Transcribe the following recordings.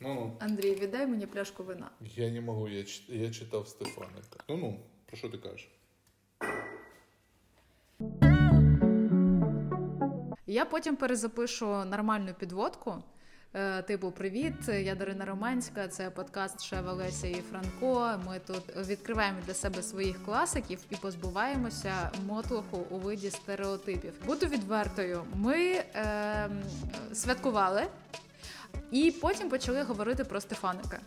Ну ну. Андрій, віддай мені пляшку вина. Я не можу, я, я читав Стефаника. Ну ну, про що ти кажеш? Я потім перезапишу нормальну підводку. Е, Типу, привіт, я Дарина Романська. Це подкаст Шева Леся і Франко. Ми тут відкриваємо для себе своїх класиків і позбуваємося мотлоху у виді стереотипів. Буду відвертою. Ми е, святкували і потім почали говорити про Стефаника.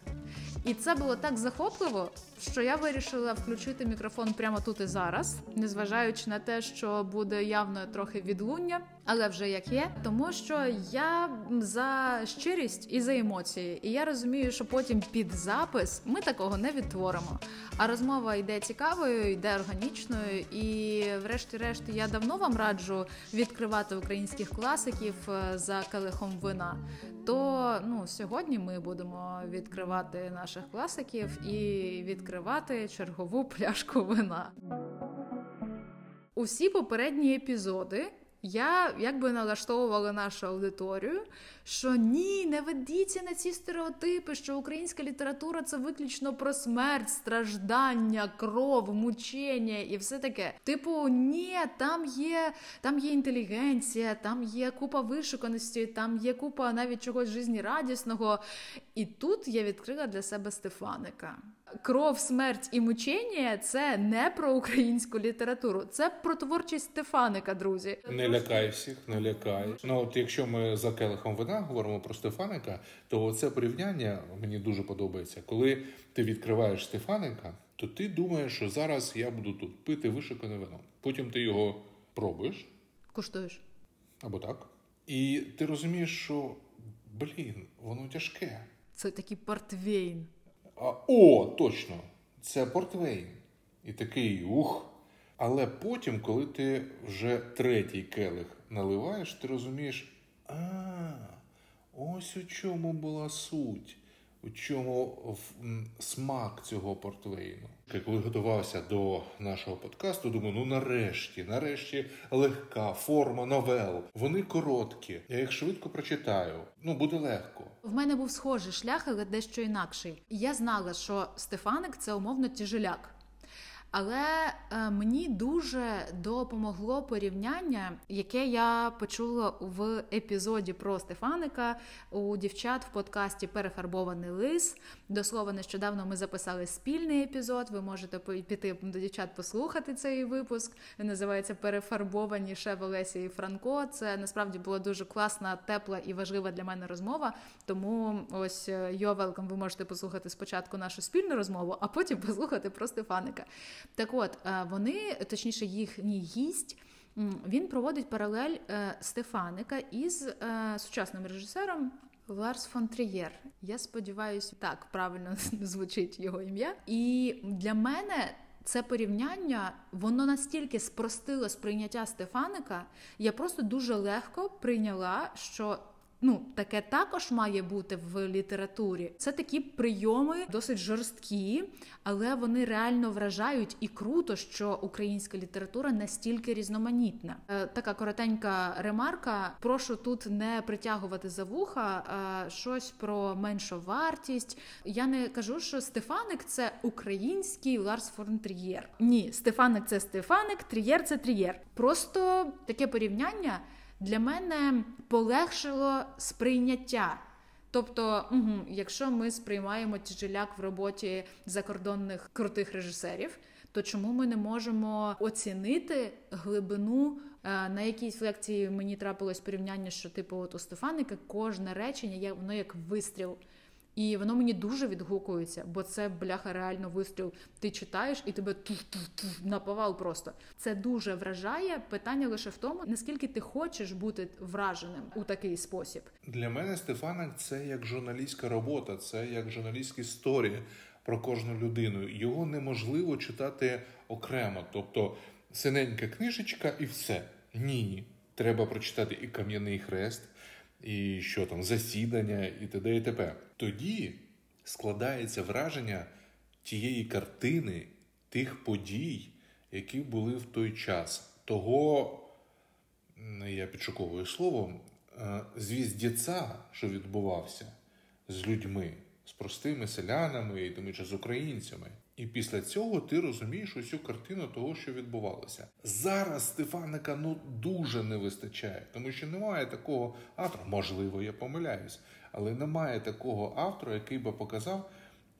І це було так захопливо, що я вирішила включити мікрофон прямо тут і зараз, незважаючи на те, що буде явно трохи відлуння, але вже як є. Тому що я за щирість і за емоції, і я розумію, що потім під запис ми такого не відтворимо. А розмова йде цікавою, йде органічною. І, врешті-решт, я давно вам раджу відкривати українських класиків е, за келихом вина. То ну сьогодні ми будемо відкривати наших класиків і відкривати чергову пляшку вина. Усі попередні епізоди я якби налаштовувала нашу аудиторію, що ні, не ведіться на ці стереотипи, що українська література це виключно про смерть, страждання, кров, мучення і все таке. Типу, ні, там є, там є інтелігенція, там є купа вишуканості, там є купа навіть чогось жизнерадісного. І тут я відкрила для себе Стефаника. Кров, смерть і мучення це не про українську літературу, це про творчість Стефаника, друзі. Не лякай всіх, не лякай. Ну от якщо ми за келихом вина говоримо про Стефаника, то це порівняння мені дуже подобається. Коли ти відкриваєш Стефаника, то ти думаєш, що зараз я буду тут пити вишикане вино. Потім ти його пробуєш Куштуєш? або так, і ти розумієш, що блін, воно тяжке. Це такий портвейн. А, о, точно, це портвейн. І такий ух. Але потім, коли ти вже третій келих наливаєш, ти розумієш, а, ось у чому була суть, у чому смак цього портвейну. Коли готувався до нашого подкасту, думаю, ну нарешті, нарешті легка форма новел. Вони короткі, я їх швидко прочитаю. Ну, буде легко. В мене був схожий шлях, але дещо інакший. Я знала, що Стефаник це умовно тяжеляк. Але е, мені дуже допомогло порівняння, яке я почула в епізоді про Стефаника у дівчат в подкасті Перефарбований лис. До слова, нещодавно ми записали спільний епізод. Ви можете піти до дівчат послухати цей випуск. Він називається Перефарбовані Шева Леся і Франко. Це насправді була дуже класна, тепла і важлива для мене розмова. Тому ось welcome, ви можете послухати спочатку нашу спільну розмову, а потім послухати про Стефаника. Так от, е, вони, точніше, їхній гість. Він проводить паралель е, Стефаника із е, сучасним режисером Ларс фон Трієр. Я сподіваюся, так правильно звучить його ім'я. І для мене це порівняння воно настільки спростило сприйняття Стефаника. Я просто дуже легко прийняла, що Ну, таке також має бути в літературі. Це такі прийоми досить жорсткі, але вони реально вражають і круто, що українська література настільки різноманітна. Е, така коротенька ремарка. Прошу тут не притягувати за вуха е, щось про меншовартість. Я не кажу, що Стефаник це український Ларс фон Трієр. Ні, Стефаник це Стефаник, Трієр це Трієр. Просто таке порівняння для мене полегшило сприйняття. Тобто, угу, якщо ми сприймаємо тяжеляк в роботі закордонних крутих режисерів, то чому ми не можемо оцінити глибину? Е, На якійсь лекції мені трапилось порівняння, що типу от у Стефаника кожне речення є воно як вистріл. І воно мені дуже відгукується, бо це бляха реально вистріл. Ти читаєш і тебе наповал просто. Це дуже вражає. Питання лише в тому, наскільки ти хочеш бути враженим у такий спосіб. Для мене Стефанак це як журналістська робота, це як журналістські історії про кожну людину. Його неможливо читати окремо, тобто синенька книжечка і все. Ні. Треба прочитати і Кам'яний хрест, і що там, засідання, і т.д. і т.п. Тоді складається враження тієї картини, тих подій, які були в той час, того я підшуковую словом, звіздіця, що відбувався, з людьми, з простими селянами і тим з українцями. І після цього ти розумієш усю картину того, що відбувалося. Зараз Стефаника ну дуже не вистачає, тому що немає такого автора. Можливо, я помиляюсь, але немає такого автора, який би показав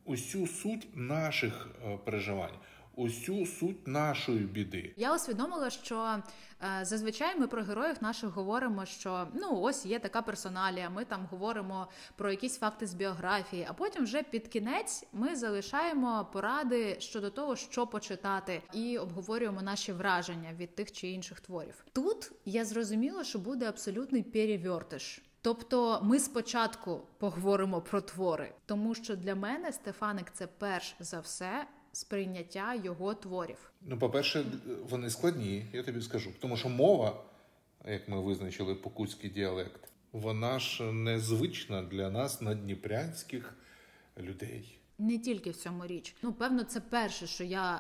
усю суть наших е, переживань усю суть нашої біди. Я усвідомила, що е, зазвичай ми про героїв наших говоримо, що ну ось є така персоналія. Ми там говоримо про якісь факти з біографії, а потім вже під кінець ми залишаємо поради щодо того, що почитати, і обговорюємо наші враження від тих чи інших творів. Тут я зрозуміла, що буде абсолютний перевертиш. Тобто ми спочатку поговоримо про твори, тому що для мене Стефаник це перш за все сприйняття його творів? Ну, по-перше, вони складні, я тобі скажу. Тому що мова, як ми визначили покутський діалект, вона ж незвична для нас надніпрянських людей. Не тільки в цьому річ. Ну, певно, це перше, що я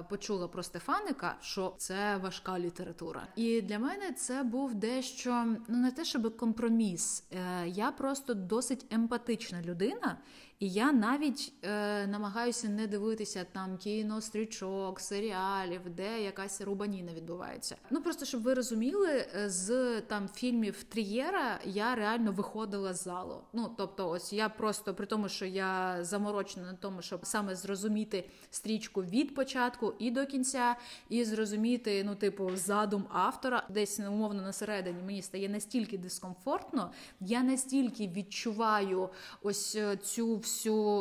е, почула про Стефаника, що це важка література. І для мене це був дещо ну не те, щоб компроміс. Е, Я просто досить емпатична людина, і я навіть е, намагаюся не дивитися там кіно, стрічок, серіалів, де якась рубаніна відбувається. Ну просто щоб ви розуміли, е, з там фільмів Трієра я реально виходила з залу. Ну тобто, ось я просто при тому, що я заморочена на тому, щоб саме зрозуміти стрічку від початку і до кінця, і зрозуміти, ну, типу, задум автора, десь умовно на середині мені стає настільки дискомфортно, я настільки відчуваю ось е, цю всю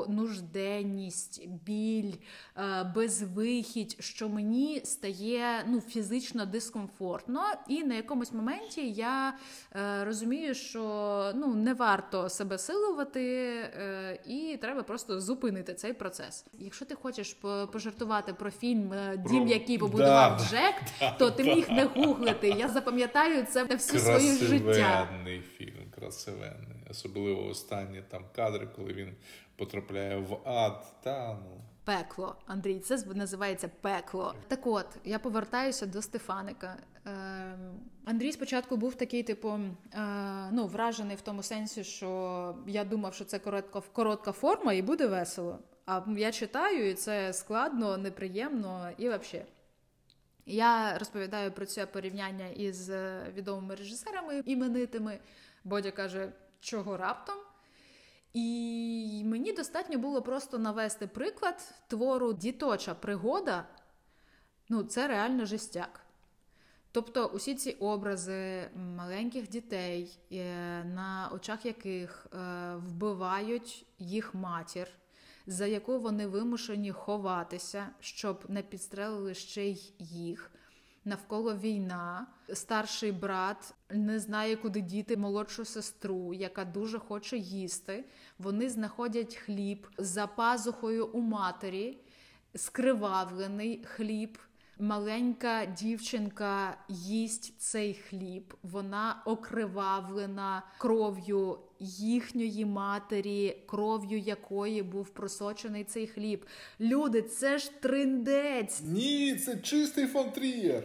нужденність, біль, е, безвихідь, що мені стає ну, фізично дискомфортно, і на якомусь моменті я е, розумію, що ну, не варто себе силувати, е, і треба просто зупинити цей процес. Якщо ти хочеш пожартувати про фільм Дім, який побудував да, Джек, да, то ти міг не гуглити. Я запам'ятаю це на всю своє життя. Фільм, красивенний. Особливо останні там кадри, коли він потрапляє в ад. Та ну. Пекло, Андрій, це називається пекло. Так от я повертаюся до Стефаника. Е, Андрій спочатку був такий, типу, е, ну, вражений в тому сенсі, що я думав, що це коротка коротка форма і буде весело. А я читаю, і це складно, неприємно і взагалі. Я розповідаю про це порівняння із е, відомими режисерами іменитими. Бодя каже, чого раптом. І мені достатньо було просто навести приклад твору Діточа пригода. Ну, це реально жестяк. Тобто усі ці образи маленьких дітей, е, на очах яких е, вбивають їх матір, за яку вони вимушені ховатися, щоб не підстрелили ще й їх навколо війна. Старший брат не знає, куди діти молодшу сестру, яка дуже хоче їсти. Вони знаходять хліб за пазухою у матері, скривавлений хліб маленька дівчинка їсть цей хліб, вона окривавлена кров'ю їхньої матері, кров'ю якої був просочений цей хліб. Люди, це ж триндець. Ні, це чистий фонтрієр.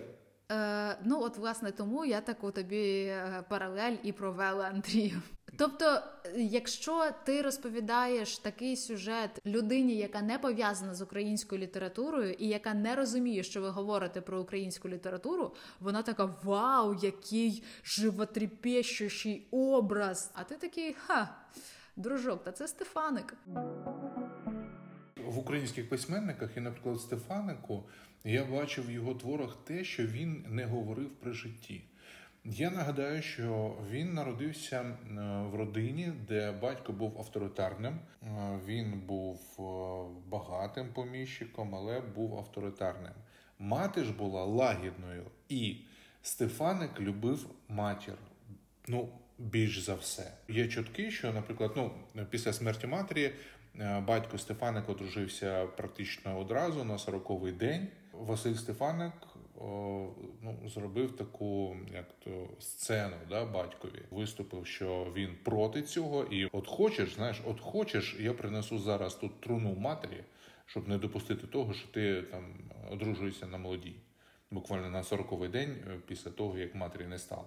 Е, Ну, от, власне, тому я таку тобі е, паралель і провела Андрію. Тобто, якщо ти розповідаєш такий сюжет людині, яка не пов'язана з українською літературою, і яка не розуміє, що ви говорите про українську літературу, вона така: Вау, який животріпещущий образ! А ти такий ха, дружок, та це Стефаник. В українських письменниках і, наприклад, Стефанику я бачив в його творах те, що він не говорив при житті. Я нагадаю, що він народився е, в родині, де батько був авторитарним. Е, він був е, багатим поміщиком, але був авторитарним. Мати ж була лагідною, і Стефаник любив матір. Ну, більш за все. Є чутки, що, наприклад, ну після смерті матері батько Стефаник одружився практично одразу на 40-й день. Василь Стефаник ну, зробив таку як то сцену да, батькові. Виступив, що він проти цього, і от хочеш, знаєш, от хочеш, я принесу зараз тут труну матері, щоб не допустити того, що ти там одружуєшся на молодій. буквально на 40-й день після того, як матері не стало.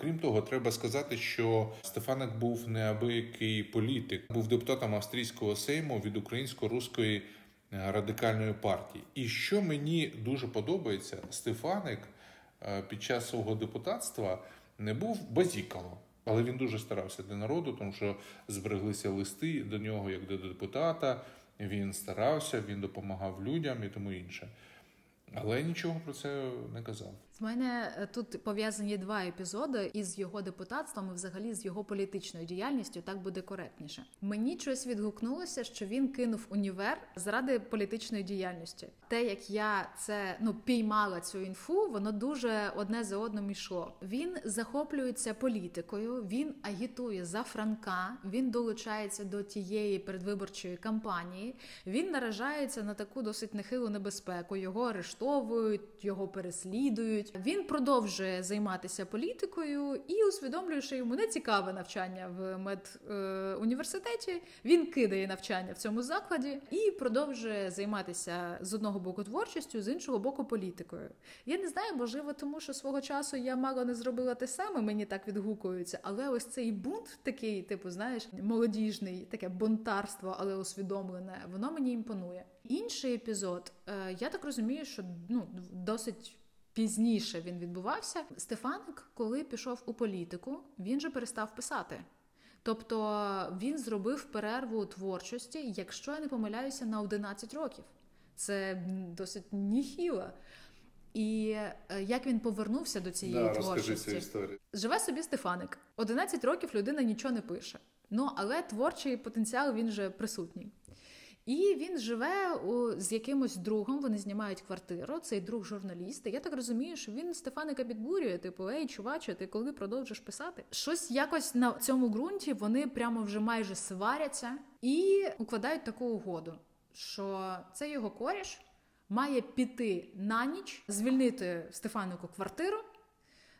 Крім того, треба сказати, що Стефаник був неабиякий політик, був депутатом австрійського сейму від українсько-руської радикальної партії. І що мені дуже подобається, Стефаник під час свого депутатства не був базікало. Але він дуже старався для народу, тому що збереглися листи до нього як до депутата. Він старався, він допомагав людям і тому інше. Але нічого про це не казав. В мене е, тут пов'язані два епізоди із його депутатством і взагалі з його політичною діяльністю. Так буде коректніше. Мені щось відгукнулося, що він кинув універ заради політичної діяльності. Те, як я це ну піймала цю інфу, воно дуже одне за одним йшло. Він захоплюється політикою, він агітує за Франка, він долучається до тієї передвиборчої кампанії. Він наражається на таку досить нехилу небезпеку. Його арештовують, його переслідують. Він продовжує займатися політикою і усвідомлює, що йому не цікаве навчання в медуніверситеті. Він кидає навчання в цьому закладі і продовжує займатися з одного боку творчістю, з іншого боку політикою. Я не знаю, можливо, тому що свого часу я мало не зробила те саме, мені так відгукується, але ось цей бунт, такий, типу, знаєш, молодіжний, таке бунтарство, але усвідомлене, воно мені імпонує. Інший епізод, е, я так розумію, що ну досить пізніше він відбувався. Стефаник, коли пішов у політику, він же перестав писати. Тобто він зробив перерву творчості, якщо я не помиляюся, на 11 років. Це досить ніхіло. І е, як він повернувся до цієї да, творчості? Цю історію. Живе собі Стефаник. 11 років людина нічого не пише. Ну але творчий потенціал він вже присутній. І він живе у, з якимось другом. Вони знімають квартиру. Цей друг журналіст. І Я так розумію, що він Стефаника підбурює. Типу, ей, чуваче, ти коли продовжиш писати? Щось якось на цьому ґрунті вони прямо вже майже сваряться і укладають таку угоду, що це його коріш має піти на ніч, звільнити Стефанику квартиру,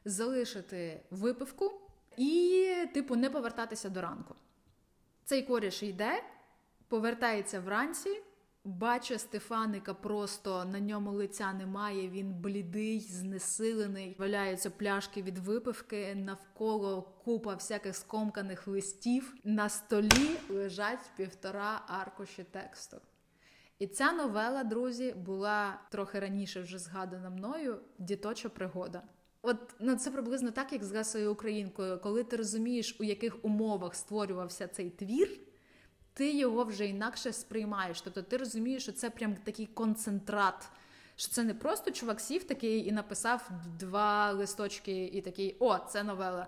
залишити випивку і, типу, не повертатися до ранку. Цей коріш йде. Повертається вранці, бачить Стефаника, просто на ньому лиця немає. Він блідий, знесилений. Валяються пляшки від випивки, навколо купа всяких скомканих листів. На столі лежать півтора аркуші тексту. І ця новела, друзі, була трохи раніше вже згадана мною діточа пригода. От ну це приблизно так, як з Гасою Українкою, коли ти розумієш, у яких умовах створювався цей твір ти його вже інакше сприймаєш. Тобто ти розумієш, що це прям такий концентрат. Що це не просто чувак сів такий і написав два листочки, і такий о, це новела.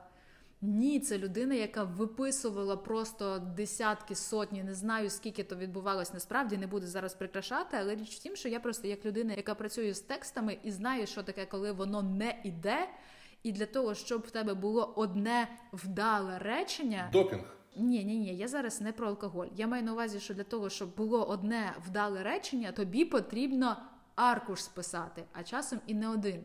Ні, це людина, яка виписувала просто десятки, сотні, не знаю скільки то відбувалось насправді, не буду зараз прикрашати, але річ в тім, що я просто як людина, яка працює з текстами і знає, що таке, коли воно не іде. І для того, щоб в тебе було одне вдале речення, допінг. Ні, ні, ні, я зараз не про алкоголь. Я маю на увазі, що для того, щоб було одне вдале речення, тобі потрібно аркуш списати, а часом і не один.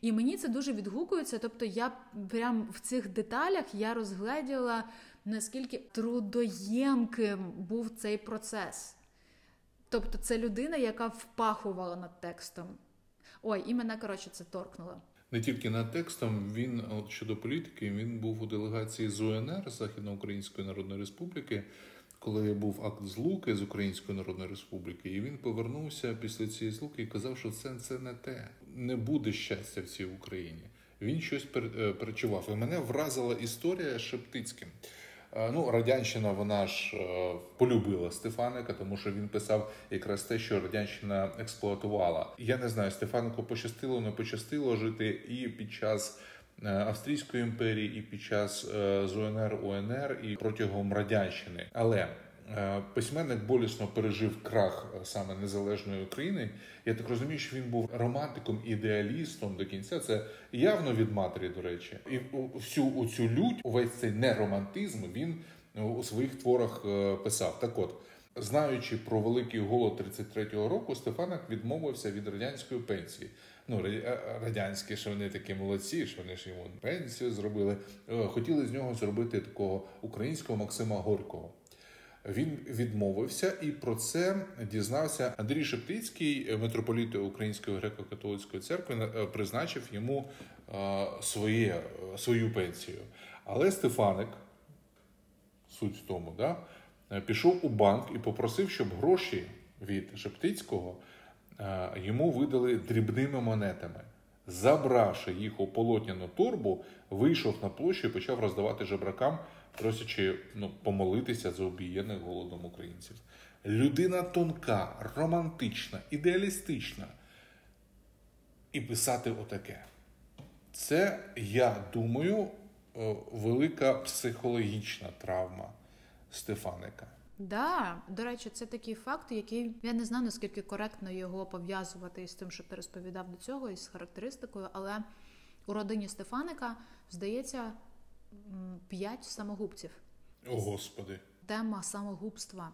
І мені це дуже відгукується. Тобто, я прям в цих деталях я розгледіла, наскільки трудоємким був цей процес. Тобто, це людина, яка впахувала над текстом. Ой, і мене коротше це торкнуло не тільки над текстом. Він от щодо політики він був у делегації з УНР Західноукраїнської Народної Республіки, коли був акт злуки з Української Народної Республіки, і він повернувся після цієї злуки і казав, що це це не те, не буде щастя в цій Україні. Він щось е, перечував. І мене вразила історія Шептицьким. Е, ну, радянщина вона ж е, полюбила Стефаника, тому що він писав якраз те, що радянщина експлуатувала. Я не знаю, Стефанику пощастило, не пощастило жити і під час. Австрійської імперії і під час ЗУНР УНР і протягом радянщини, але письменник болісно пережив крах е, саме незалежної України. Я так розумію, що він був романтиком, ідеалістом до кінця. Це явно від матері, до речі, і всю цю лють, увесь цей неромантизм він е, у своїх творах писав. Так, от. Знаючи про великий голод 33-го року, Стефанак відмовився від радянської пенсії. Ну радянські, що вони такі молодці, що вони ж йому пенсію зробили. Хотіли з нього зробити такого українського Максима Горького. Він відмовився, і про це дізнався Андрій Шептицький, митрополіт Української греко-католицької церкви, е, призначив йому е, своє, е, свою пенсію. Але Стефаник, суть в тому, да, пішов у банк і попросив, щоб гроші від Шептицького йому видали дрібними монетами. Забравши їх у полотняну турбу, вийшов на площу і почав роздавати жебракам просячи ну, помолитися за обієнних голодом українців. Людина тонка, романтична, ідеалістична. І писати отаке. Це, я думаю, е, велика психологічна травма Стефаника. Да, до речі, це такий факт, який я не знаю наскільки коректно його пов'язувати із тим, що ти розповідав до цього, із характеристикою, але у родині Стефаника здається п'ять самогубців. О, Господи. Тема самогубства.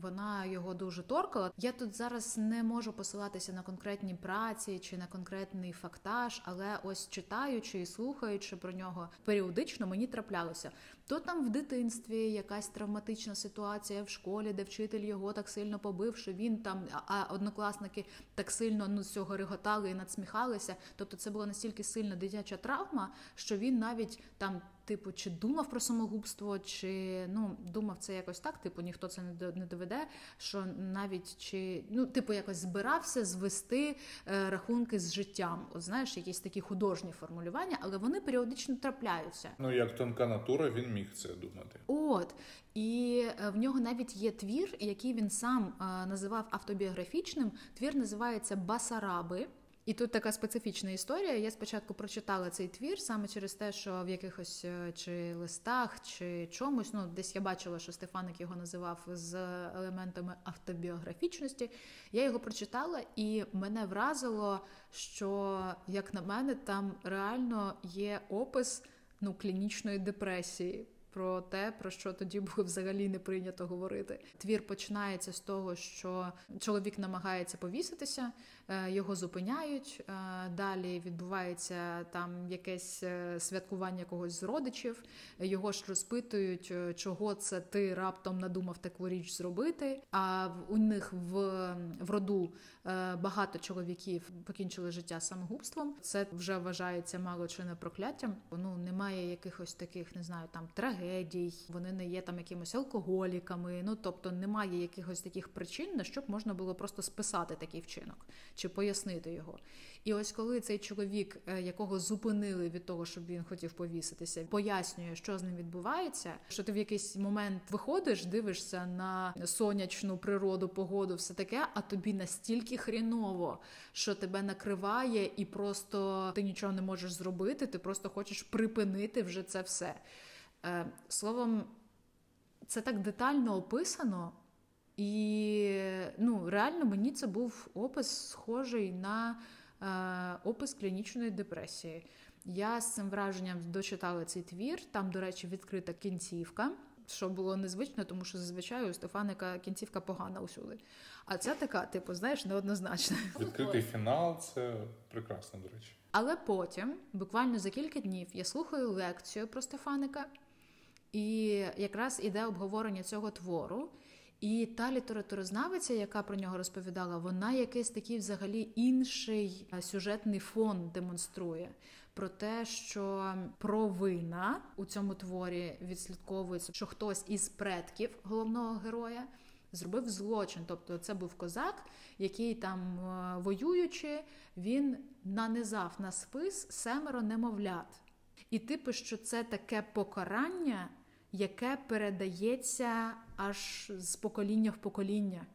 Вона його дуже торкала. Я тут зараз не можу посилатися на конкретні праці чи на конкретний фактаж, але ось читаючи і слухаючи про нього періодично, мені траплялося. То там в дитинстві якась травматична ситуація в школі, де вчитель його так сильно побив, що він там, а однокласники так сильно ну цього реготали і надсміхалися. Тобто, це була настільки сильна дитяча травма, що він навіть там типу, чи думав про самогубство, чи ну думав це якось так, типу, ніхто це не доведе. Що навіть чи ну, типу, якось збирався звести е, рахунки з життям. От знаєш, якісь такі художні формулювання, але вони періодично трапляються. Ну як тонка натура, він міг це думати. От і е, в нього навіть є твір, який він сам е, називав автобіографічним. Твір називається Басараби. І тут така специфічна історія. Я спочатку прочитала цей твір саме через те, що в якихось е, чи листах, чи чомусь, ну десь я бачила, що Стефаник його називав з елементами автобіографічності. Я його прочитала, і мене вразило, що, як на мене, там реально є опис ну, клінічної депресії про те, про що тоді було взагалі не прийнято говорити. Твір починається з того, що чоловік намагається повіситися, е, його зупиняють. Е, далі відбувається там якесь е, святкування когось з родичів. Його ж розпитують, чого це ти раптом надумав таку річ зробити. А у них в, в роду багато чоловіків покінчили життя самогубством. Це вже вважається мало чи не прокляттям. Ну немає якихось таких, не знаю, там трагедій трагедій, вони не є там якимось алкоголіками. Ну тобто немає якихось таких причин, на щоб можна було просто списати такий вчинок чи пояснити його. І ось коли цей чоловік, е, якого зупинили від того, щоб він хотів повіситися, пояснює, що з ним відбувається, що ти в якийсь момент виходиш, дивишся на сонячну природу, погоду, все таке, а тобі настільки хріново, що тебе накриває, і просто ти нічого не можеш зробити. Ти просто хочеш припинити вже це все. Е, словом, це так детально описано, і ну, реально мені це був опис схожий на е, опис клінічної депресії. Я з цим враженням дочитала цей твір. Там, до речі, відкрита кінцівка, що було незвично, тому що зазвичай у Стефаника кінцівка погана усюди. А це така, типу, знаєш, неоднозначна. Відкритий фінал це прекрасно, до речі. Але потім, буквально за кілька днів, я слухаю лекцію про Стефаника. І якраз іде обговорення цього твору. І та літературознавиця, яка про нього розповідала, вона якийсь такий взагалі інший е, сюжетний фон демонструє про те, що провина у цьому творі відслідковується, що хтось із предків головного героя зробив злочин. Тобто, це був козак, який там е, воюючи, він нанизав на спис семеро немовлят. І типу, що це таке покарання, яке передається аж з покоління в покоління.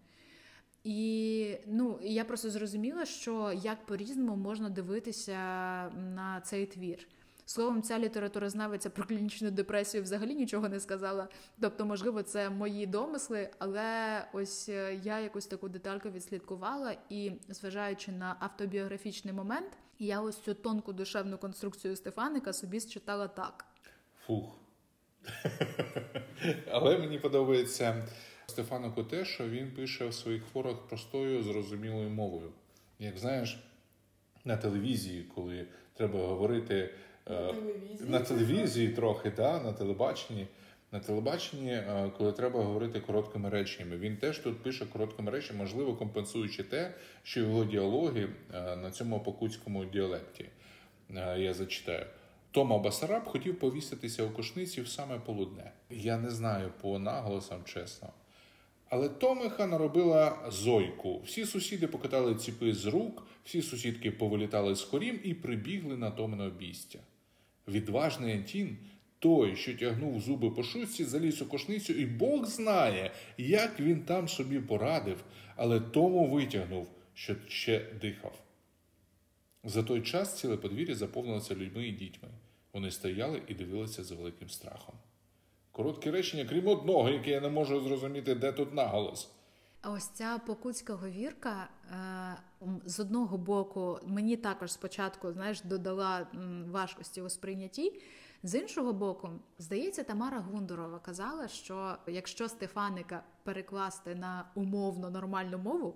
І ну, я просто зрозуміла, що як по-різному можна дивитися на цей твір. Словом, ця літературознавиця про клінічну депресію взагалі нічого не сказала. Тобто, можливо, це мої домисли, але ось е, я якусь таку детальку відслідкувала і, зважаючи на автобіографічний момент, я ось цю тонку душевну конструкцію Стефаника собі считала так. Фух. Але мені подобається Стефанику те, що він пише в своїх творах простою, зрозумілою мовою. Як знаєш, на телевізії, коли треба говорити на телевізії, на телевізії трохи, да, на телебаченні, на телебаченні, е, коли треба говорити короткими реченнями. Він теж тут пише короткими реченнями, можливо, компенсуючи те, що його діалоги е, на цьому покутському діалекті. Е, я зачитаю. Тома Басараб хотів повіситися у кошниці в саме полудне. Я не знаю по наголосам, чесно. Але Томиха наробила зойку. Всі сусіди покатали ціпи з рук, всі сусідки повилітали з хорім і прибігли на Томине обійстя. Відважний Антін, той, що тягнув зуби по шутці, заліз у кошницю, і Бог знає, як він там собі порадив, але тому витягнув, що ще дихав. За той час ціле подвір'я заповнилося людьми і дітьми. Вони стояли і дивилися за великим страхом. Коротке речення, крім одного, яке я не можу зрозуміти, де тут наголос. А ось ця покутська говірка е, з одного боку мені також спочатку знаєш, додала важкості у сприйнятті. З іншого боку, здається, Тамара Гундурова казала, що якщо Стефаника перекласти на умовно нормальну мову,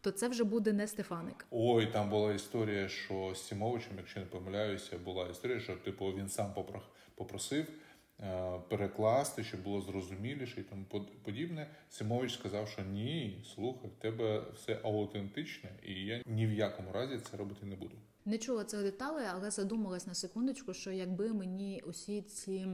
то це вже буде не Стефаник. Ой, там була історія, що з Сімовичем, якщо не помиляюся, була історія, що типу він сам попросив. Е, перекласти, щоб було зрозуміліше і тому подібне. Симович сказав, що ні, слухай, в тебе все аутентичне, і я ні в якому разі це робити не буду. Не чула цих деталей, але задумалась на секундочку, що якби мені усі ці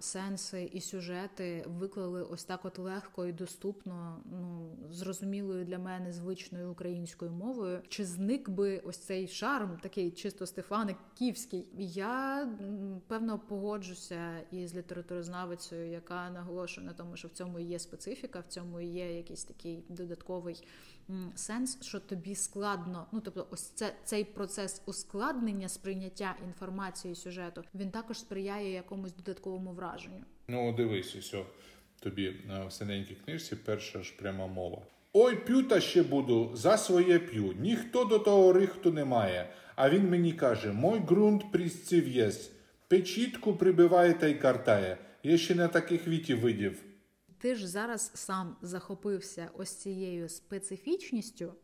сенси і сюжети виклали ось так от легко і доступно, ну зрозумілою для мене звичною українською мовою, чи зник би ось цей шарм, такий чисто Стефаник Київський? Я певно погоджуся із літературознавицею, яка наголошує на тому, що в цьому є специфіка, в цьому є якийсь такий додатковий сенс, що тобі складно. Ну тобто, ось це цей процес ускладнення сприйняття інформації сюжету. Він також сприяє якомусь додатковому враженню. Ну дивись, ось тобі е, в синенькій книжці перша ж пряма мова. Ой, п'ю та ще буду, за своє п'ю. Ніхто до того рихту не має. А він мені каже: мой ґрунт прісців єсть. Печітку прибиває та й картає. Я ще не таких вітів видів. Ти ж зараз сам захопився ось цією специфічністю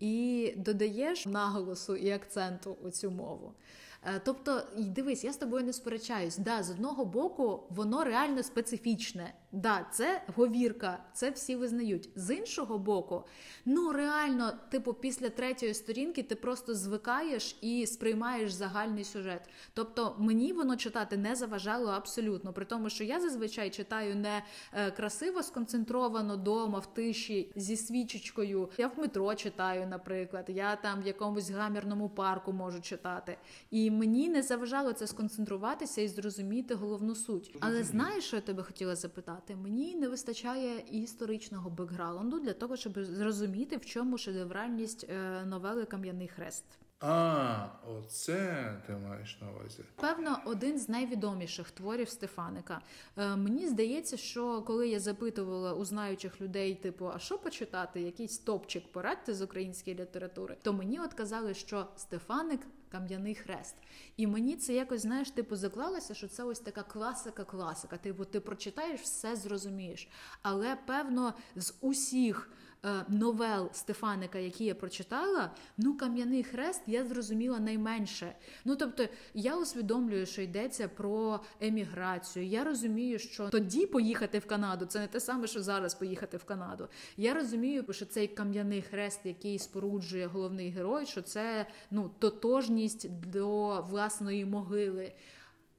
і додаєш наголосу і акценту у цю мову. Е, тобто, дивись, я з тобою не сперечаюсь. Да, з одного боку, воно реально специфічне. Да, це говірка, це всі визнають. З іншого боку, ну реально, типу, після третьої сторінки ти просто звикаєш і сприймаєш загальний сюжет. Тобто мені воно читати не заважало абсолютно, при тому, що я зазвичай читаю не е, красиво сконцентровано дома, в тиші зі свічечкою. Я в метро читаю, наприклад, я там в якомусь гамірному парку можу читати. І мені не заважало це сконцентруватися і зрозуміти головну суть. Але знаєш, що я тебе хотіла запитати? Мені не вистачає історичного бекграунду для того, щоб зрозуміти, в чому шедевральність е, новели Кам'яний хрест. А, оце ти маєш на увазі. Певно, один з найвідоміших творів Стефаника. Е, мені здається, що коли я запитувала у знаючих людей, типу, а що почитати, якийсь топчик порадьте з української літератури, то мені от казали, що Стефаник кам'яний хрест. І мені це якось, знаєш, типу, заклалося, що це ось така класика-класика. Типу, ти прочитаєш, все зрозумієш. Але певно, з усіх. Е, новел Стефаника, які я прочитала, ну кам'яний хрест я зрозуміла найменше. Ну тобто я усвідомлюю, що йдеться про еміграцію. Я розумію, що тоді поїхати в Канаду це не те саме, що зараз поїхати в Канаду. Я розумію, що цей кам'яний хрест, який споруджує головний герой, що це ну тотожність до власної могили.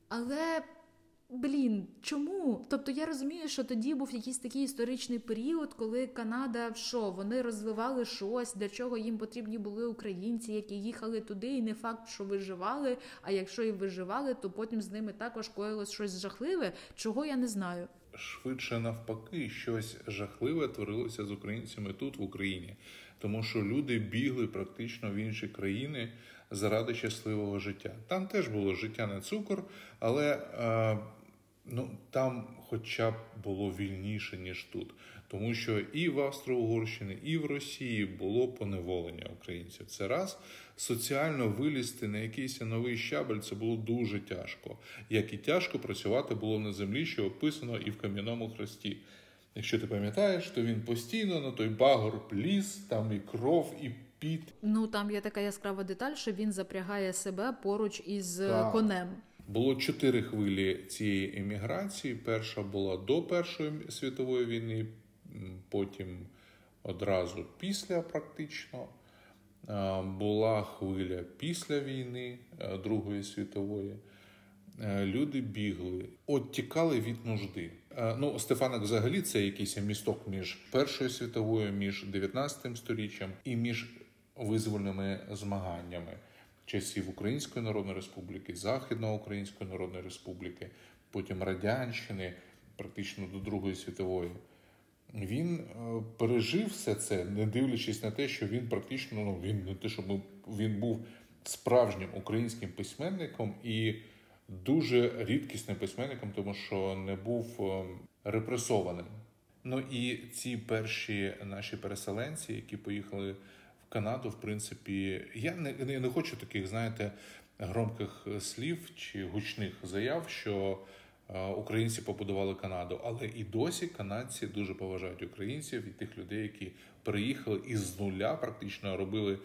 Але Блін, чому? Тобто я розумію, що тоді був якийсь такий історичний період, коли Канада що, вони розвивали щось, для чого їм потрібні були українці, які їхали туди, і не факт, що виживали. А якщо і виживали, то потім з ними також коїлось щось жахливе, чого я не знаю. Швидше навпаки, щось жахливе творилося з українцями тут в Україні, тому що люди бігли практично в інші країни заради щасливого життя. Там теж було життя на цукор, але. Е, Ну там, хоча б було вільніше ніж тут, тому що і в Австро-Угорщині, і в Росії було поневолення українців. Це раз соціально вилізти на якийсь новий щабель це було дуже тяжко, як і тяжко працювати було на землі, що описано і в кам'яному хресті. Якщо ти пам'ятаєш, то він постійно на той багор пліс, там і кров, і піт. Ну там є така яскрава деталь, що він запрягає себе поруч із так. конем. Було чотири хвилі цієї еміграції. Перша була до Першої світової війни, потім одразу після, практично. Була хвиля після війни е, Другої світової. Е, люди бігли, от від нужди. Е, ну, Стефаник взагалі це якийсь місток між Першою світовою, між 19 сторіччям і між визвольними змаганнями часів Української Народної Республіки, Західноукраїнської Народної Республіки, потім Радянщини, практично до Другої світової. Він е, пережив все це, не дивлячись на те, що він практично ну він не те, щоб він був справжнім українським письменником і дуже рідкісним письменником, тому що не був е, репресованим. Ну і ці перші наші переселенці, які поїхали Канаду, в принципі, я не, не хочу таких, знаєте, громких слів чи гучних заяв, що е, українці побудували Канаду, але і досі канадці дуже поважають українців і тих людей, які приїхали із нуля, практично робили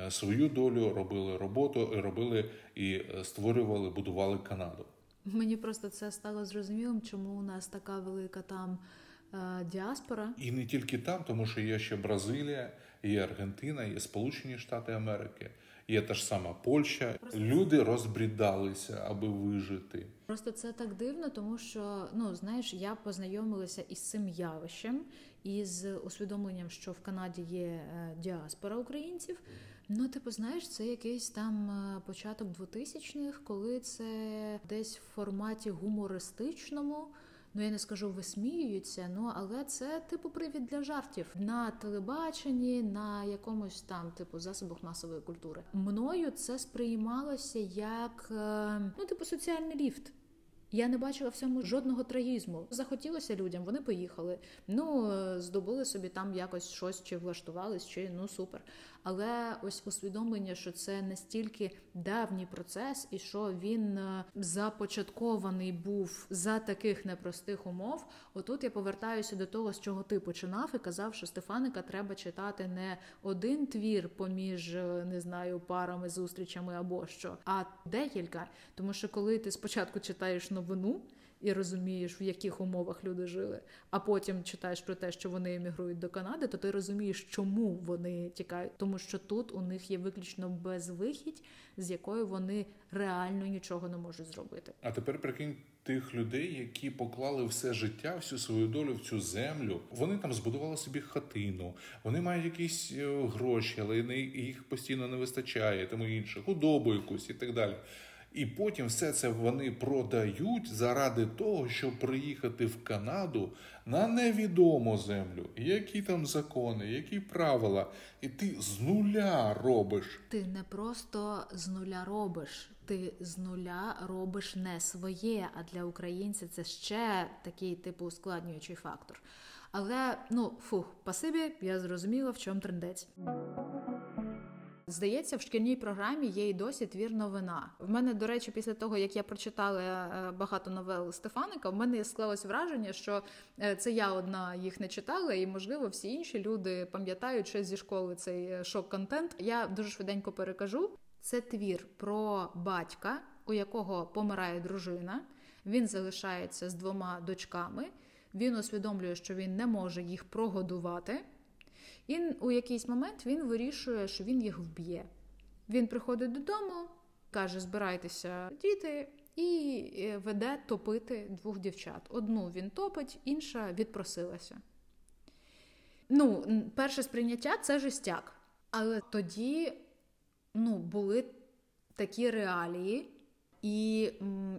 Е, свою долю, робили роботу, робили і е, створювали, будували Канаду. Мені просто це стало зрозумілим, чому у нас така велика там е, діаспора. І не тільки там, тому що є ще Бразилія, є Аргентина, є Сполучені Штати Америки. Є та ж сама Польща. Просто люди розбрідалися, аби вижити. Просто це так дивно, тому що ну знаєш, я познайомилася із цим явищем, із усвідомленням, що в Канаді є діаспора українців. Ну, типу, знаєш, це якийсь там е, початок 2000-х, коли це десь в форматі гумористичному. Ну, я не скажу, висміюються, ну але це типу привід для жартів на телебаченні, на якомусь там типу засобах масової культури. Мною це сприймалося як е, ну, типу, соціальний ліфт. Я не бачила в цьому жодного трагізму. Захотілося людям, вони поїхали. Ну е, здобули собі там якось щось, чи влаштувались, чи ну супер. Але ось усвідомлення, що це настільки давній процес, і що він е, започаткований був за таких непростих умов. Отут я повертаюся до того, з чого ти починав, і казав, що Стефаника треба читати не один твір поміж е, не знаю парами, зустрічами або що, а декілька. Тому що коли ти спочатку читаєш новину і розумієш, в яких умовах люди жили, а потім читаєш про те, що вони емігрують до Канади, то ти розумієш, чому вони тікають, тому що тут у них є виключно безвихідь, з якою вони реально нічого не можуть зробити. А тепер прикинь. Тих людей, які поклали все життя, всю свою долю в цю землю, вони там збудували собі хатину, вони мають якісь е, гроші, але їх постійно не вистачає, тому інше, худобу якусь і так далі. І потім все це вони продають заради того, щоб приїхати в Канаду на невідому землю. Які там закони, які правила, і ти з нуля робиш. Ти не просто з нуля робиш, ти з нуля робиш не своє. А для українців це ще такий типу ускладнюючий фактор. Але ну фух, пасибі, я зрозуміла, в чому трендець. Здається, в шкільній програмі є і досі твір новина. В мене, до речі, після того як я прочитала е, багато новел Стефаника, в мене склалось враження, що е, це я одна їх не читала, і можливо всі інші люди пам'ятають ще зі школи цей е, шок-контент. Я дуже швиденько перекажу. Це твір про батька, у якого помирає дружина. Він залишається з двома дочками. Він усвідомлює, що він не може їх прогодувати. І у якийсь момент він вирішує, що він їх вб'є. Він приходить додому, каже: збирайтеся, діти, і е, веде топити двох дівчат. Одну він топить, інша відпросилася. Ну, перше сприйняття це жестяк. Але тоді ну, були такі реалії, і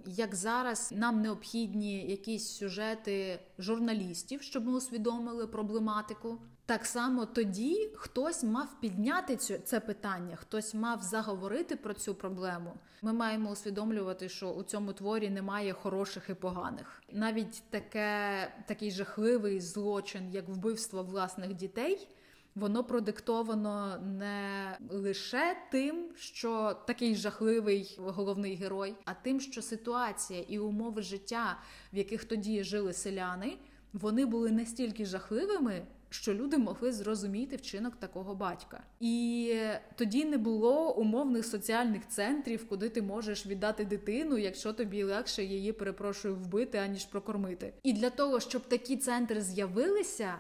як зараз нам необхідні якісь сюжети журналістів, щоб ми усвідомили проблематику. Так само тоді хтось мав підняти цю це питання, хтось мав заговорити про цю проблему. Ми маємо усвідомлювати, що у цьому творі немає хороших і поганих. Навіть таке такий жахливий злочин, як вбивство власних дітей. Воно продиктовано не лише тим, що такий жахливий головний герой, а тим, що ситуація і умови життя, в яких тоді жили селяни, вони були настільки жахливими, що люди могли зрозуміти вчинок такого батька. І тоді не було умовних соціальних центрів, куди ти можеш віддати дитину, якщо тобі легше її перепрошую вбити, аніж прокормити. І для того, щоб такі центри з'явилися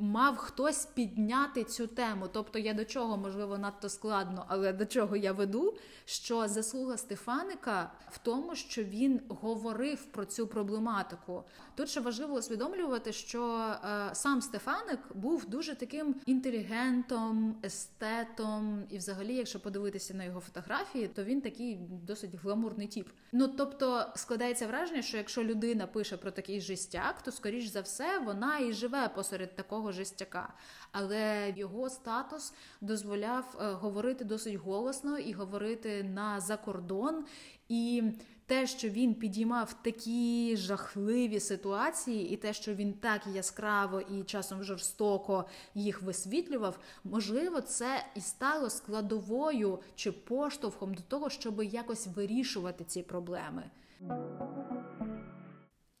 мав хтось підняти цю тему. Тобто я до чого, можливо, надто складно, але до чого я веду, що заслуга Стефаника в тому, що він говорив про цю проблематику. Тут ще важливо усвідомлювати, що е, сам Стефаник був дуже таким інтелігентом, естетом, і, взагалі, якщо подивитися на його фотографії, то він такий досить гламурний тіп. Ну тобто складається враження, що якщо людина пише про такий жестяк, то скоріш за все вона і живе посеред такого жестяка. Але його статус дозволяв е, говорити досить голосно і говорити на закордон. І те, що він підіймав такі жахливі ситуації, і те, що він так яскраво і часом жорстоко їх висвітлював, можливо, це і стало складовою чи поштовхом до того, щоб якось вирішувати ці проблеми.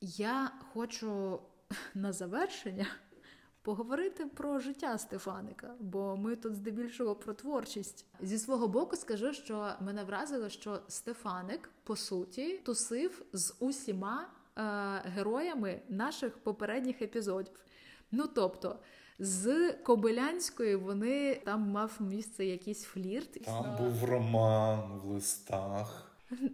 Я хочу на завершення поговорити про життя Стефаника, бо ми тут здебільшого про творчість. Зі свого боку скажу, що мене вразило, що Стефаник по суті тусив з усіма е, героями наших попередніх епізодів. Ну тобто. З Кобилянською вони там мав місце якийсь флірт. Там був роман в листах.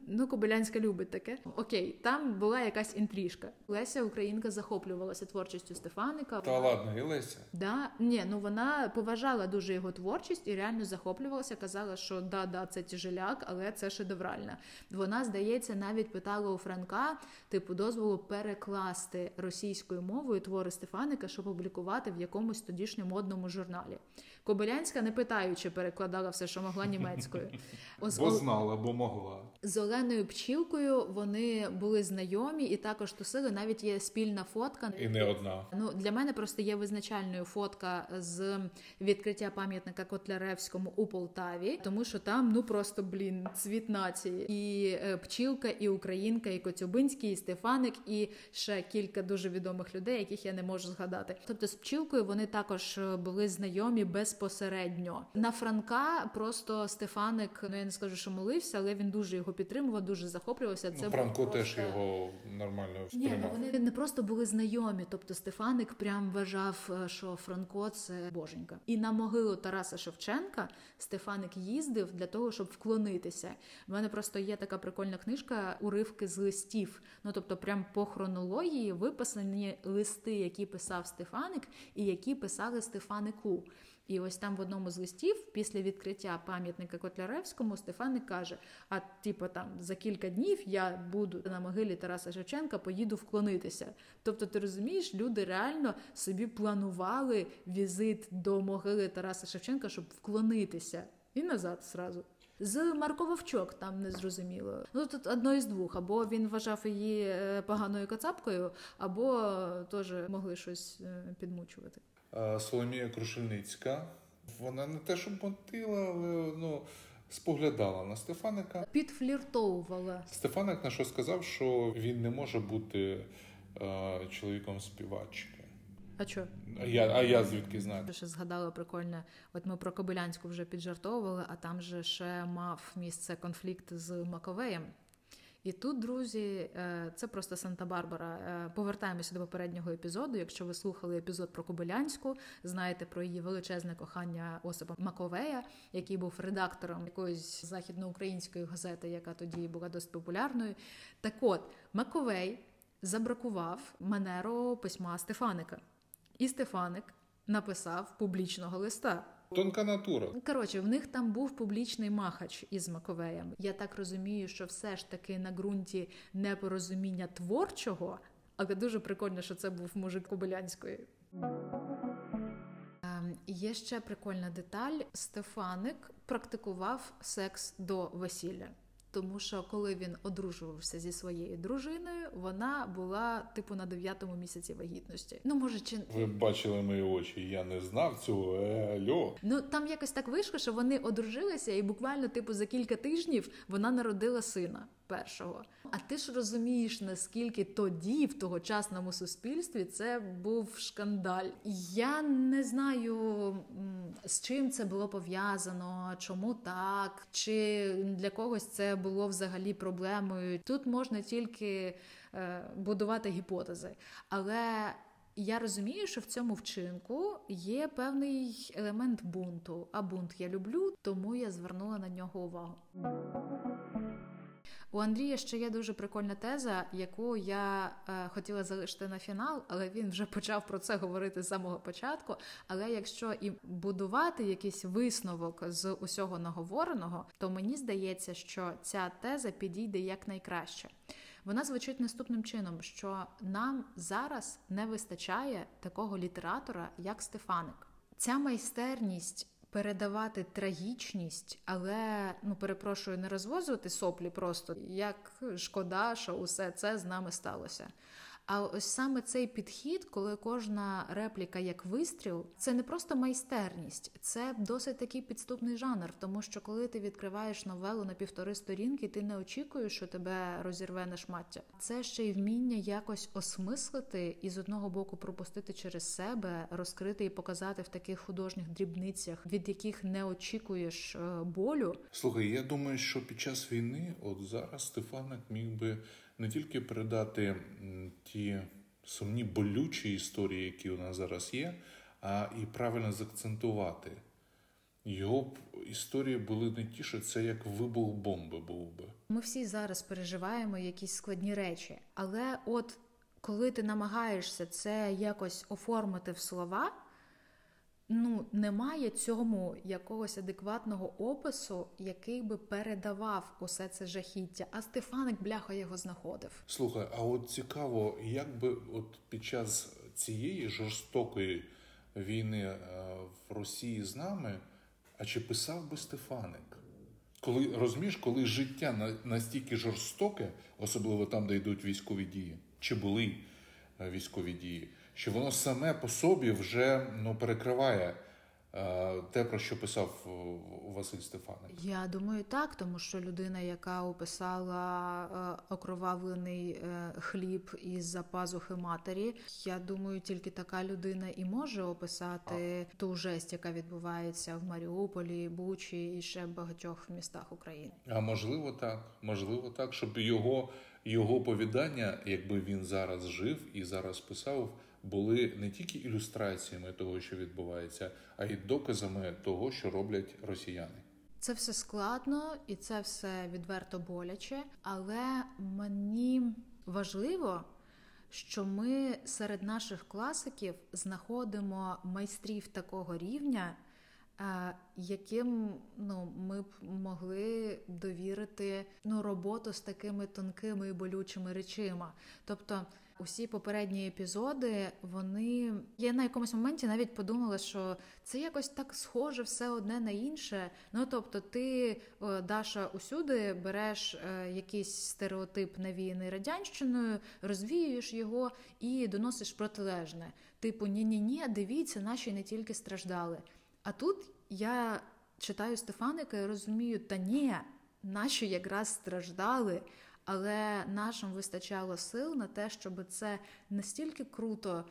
Ну, Кобилянська любить таке. Окей, там була якась інтрижка. Леся Українка захоплювалася творчістю Стефаника. Та ладно, і Леся. Да, ні, ну вона поважала дуже його творчість і реально захоплювалася. Казала, що да, да, це тяжеляк, але це шедевральна. Вона, здається, навіть питала у Франка типу дозволу перекласти російською мовою твори Стефаника, щоб публікувати в якомусь тодішньому модному журналі. Кобилянська, не питаючи, перекладала все, що могла німецькою. Ось, бо знала, бо могла. З Оленою Пчілкою вони були знайомі і також тусили. Навіть є спільна фотка. І не одна. Ну для мене просто є визначальною фотка з відкриття пам'ятника Котляревському у Полтаві, тому що там ну просто блін цвіт нації. І е, Пчілка, і Українка, і Коцюбинський, і Стефаник, і ще кілька дуже відомих людей, яких я не можу згадати. Тобто з пчілкою вони також е, були знайомі безпосередньо. На Франка просто Стефаник, ну я не скажу, що молився, але він дуже його підтримував, дуже захоплювався. Це ну, Франко просто... теж його нормально Ні, ну, Вони не просто були знайомі. Тобто Стефаник прям вважав, е, що Франко це боженька. І на могилу Тараса Шевченка Стефаник їздив для того, щоб вклонитися. У мене просто є така прикольна книжка уривки з листів. Ну тобто, прям по хронології виписані листи, які писав Стефаник, і які писали Стефанику. І ось там в одному з листів, після відкриття пам'ятника Котляревському, Стефаник каже: А типу, там за кілька днів я буду на могилі Тараса Шевченка, поїду вклонитися. Тобто, ти розумієш, люди реально собі планували візит до могили Тараса Шевченка, щоб вклонитися, і назад зразу. З Марко Вовчок там не зрозуміло. Ну тут одно із двох: або він вважав її е, поганою кацапкою, або теж могли щось е, підмучувати. Соломія Крушельницька. Вона не те, щоб мотила, але ну, споглядала на Стефаника. Підфліртовувала. Стефаник на що сказав, що він не може бути е, чоловіком співачки. А що? Я а я звідки знаю? Ще згадала прикольне. От ми про Кобилянську вже піджартовували, а там же ще мав місце конфлікт з Маковеєм. І тут, друзі, е, це просто Санта-Барбара. Е, повертаємося до попереднього епізоду. Якщо ви слухали епізод про Кобилянську, знаєте про її величезне кохання Осипа Маковея, який був редактором якоїсь західноукраїнської газети, яка тоді була досить популярною. Так от Маковей забракував манеру письма Стефаника, і Стефаник написав публічного листа. Тонка натура. Коротше, в них там був публічний махач із Маковеєм. Я так розумію, що все ж таки на ґрунті непорозуміння творчого, але дуже прикольно, що це був мужик Кобилянської. Ем, є ще прикольна деталь: Стефаник практикував секс до весілля тому що коли він одружувався зі своєю дружиною, вона була типу на дев'ятому місяці вагітності. Ну може, чи ви бачили мої очі? Я не знав цього. Альо. Ну там якось так вийшло, що вони одружилися, і буквально, типу, за кілька тижнів вона народила сина. Першого. А ти ж розумієш, наскільки тоді, в тогочасному суспільстві, це був шкандаль. Я не знаю, з чим це було пов'язано, чому так, чи для когось це було взагалі проблемою. Тут можна тільки е, будувати гіпотези. Але я розумію, що в цьому вчинку є певний елемент бунту. А бунт я люблю, тому я звернула на нього увагу. У Андрія ще є дуже прикольна теза, яку я е, хотіла залишити на фінал, але він вже почав про це говорити з самого початку. Але якщо і будувати якийсь висновок з усього наговореного, то мені здається, що ця теза підійде якнайкраще. Вона звучить наступним чином: що нам зараз не вистачає такого літератора, як Стефаник. Ця майстерність передавати трагічність, але ну перепрошую, не розвозувати соплі просто як шкода, що усе це з нами сталося. А ось саме цей підхід, коли кожна репліка як вистріл, це не просто майстерність, це досить такий підступний жанр. Тому що коли ти відкриваєш новелу на півтори сторінки, ти не очікуєш, що тебе розірве на шмаття. Це ще й вміння якось осмислити і з одного боку пропустити через себе, розкрити і показати в таких художніх дрібницях, від яких не очікуєш е, болю. Слухай, я думаю, що під час війни, от зараз Стефаник міг би не тільки передати ті сумні болючі історії, які у нас зараз є, а і правильно заакцентувати. Його б історії були не ті, що це як вибух бомби був би. Ми всі зараз переживаємо якісь складні речі, але от коли ти намагаєшся це якось оформити в слова ну немає цьому якогось адекватного опису, який би передавав усе це жахіття. А Стефаник бляха його знаходив. Слухай, а от цікаво, як би от під час цієї жорстокої війни е, в Росії з нами, а чи писав би Стефаник? Коли розумієш, коли життя настільки жорстоке, особливо там, де йдуть військові дії, чи були е, військові дії, що воно саме по собі вже ну, перекриває е, те, про що писав е, Василь Стефаник. Я думаю, так, тому що людина, яка описала е, окровавлений хліб із за пазухи матері, я думаю, тільки така людина і може описати а. ту жесть, яка відбувається в Маріуполі, Бучі і ще багатьох містах України. А можливо, так, можливо, так, щоб його. Його повідання, якби він зараз жив і зараз писав, були не тільки ілюстраціями того, що відбувається, а й доказами того, що роблять росіяни. Це все складно і це все відверто боляче, але мені важливо, що ми серед наших класиків знаходимо майстрів такого рівня, е, яким ну, ми б могли довірити ну, роботу з такими тонкими і болючими речима. Тобто усі попередні епізоди, вони я на якомусь моменті навіть подумала, що це якось так схоже все одне на інше. Ну тобто, ти, Даша, усюди береш е, якийсь стереотип навіяний радянщиною, розвіюєш його і доносиш протилежне. Типу, ні-ні, ні дивіться, наші не тільки страждали. А тут я читаю Стефаника і розумію, та ні, наші якраз страждали але нашим вистачало сил на те, щоб це настільки круто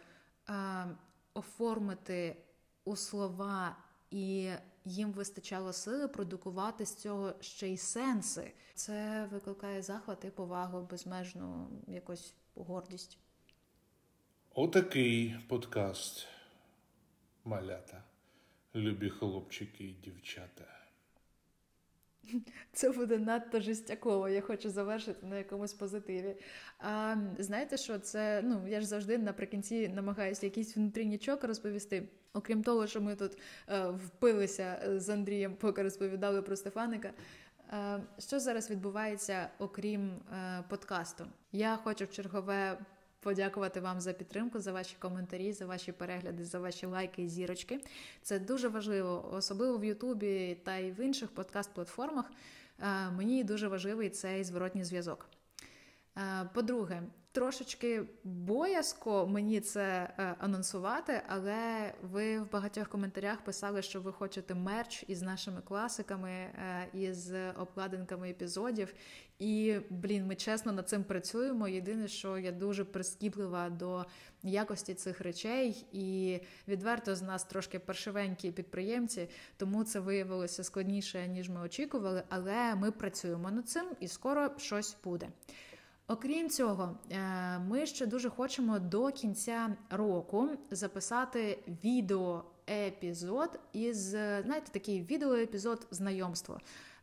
е, оформити у слова, і їм вистачало сили продукувати з цього ще й сенси. Це викликає захват і повагу, безмежну якусь гордість. Отакий подкаст малята, любі хлопчики і дівчата. Це буде надто жестяково. Я хочу завершити на якомусь позитиві. А знаєте, що це? Ну я ж завжди наприкінці намагаюся якийсь внутрішній розповісти. Окрім того, що ми тут е, впилися з Андрієм, поки розповідали про Стефаника. Е, що зараз відбувається, окрім е, подкасту? Я хочу в чергове подякувати вам за підтримку, за ваші коментарі, за ваші перегляди, за ваші лайки і зірочки. Це дуже важливо, особливо в Ютубі та й в інших подкаст-платформах. Е, мені дуже важливий цей зворотній зв'язок. Е, по-друге, Трошечки боязко мені це е, анонсувати, але ви в багатьох коментарях писали, що ви хочете мерч із нашими класиками, е, із обкладинками епізодів. І блін, ми чесно над цим працюємо. Єдине, що я дуже прискіплива до якості цих речей, і відверто з нас трошки паршивенькі підприємці, тому це виявилося складніше ніж ми очікували. Але ми працюємо над цим, і скоро щось буде. Окрім цього, е, ми ще дуже хочемо до кінця року записати відеоепізод із знаєте, такий відеоепізод знайомства.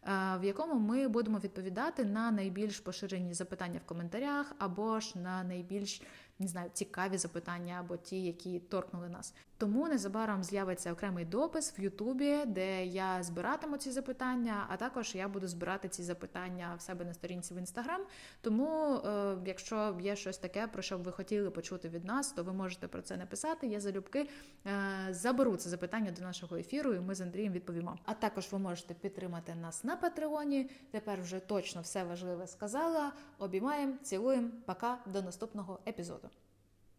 Е, в якому ми будемо відповідати на найбільш поширені запитання в коментарях, або ж на найбільш не знаю, цікаві запитання, або ті, які торкнули нас. Тому незабаром з'явиться окремий допис в Ютубі, де я збиратиму ці запитання, а також я буду збирати ці запитання в себе на сторінці в інстаграм. Тому, е, якщо є щось таке, про що б ви хотіли почути від нас, то ви можете про це написати. Я залюбки е, заберу це запитання до нашого ефіру, і ми з Андрієм відповімо. А також ви можете підтримати нас на Патреоні. Тепер вже точно все важливе сказала. Обіймаємо, цілуємо, пока до наступного епізоду.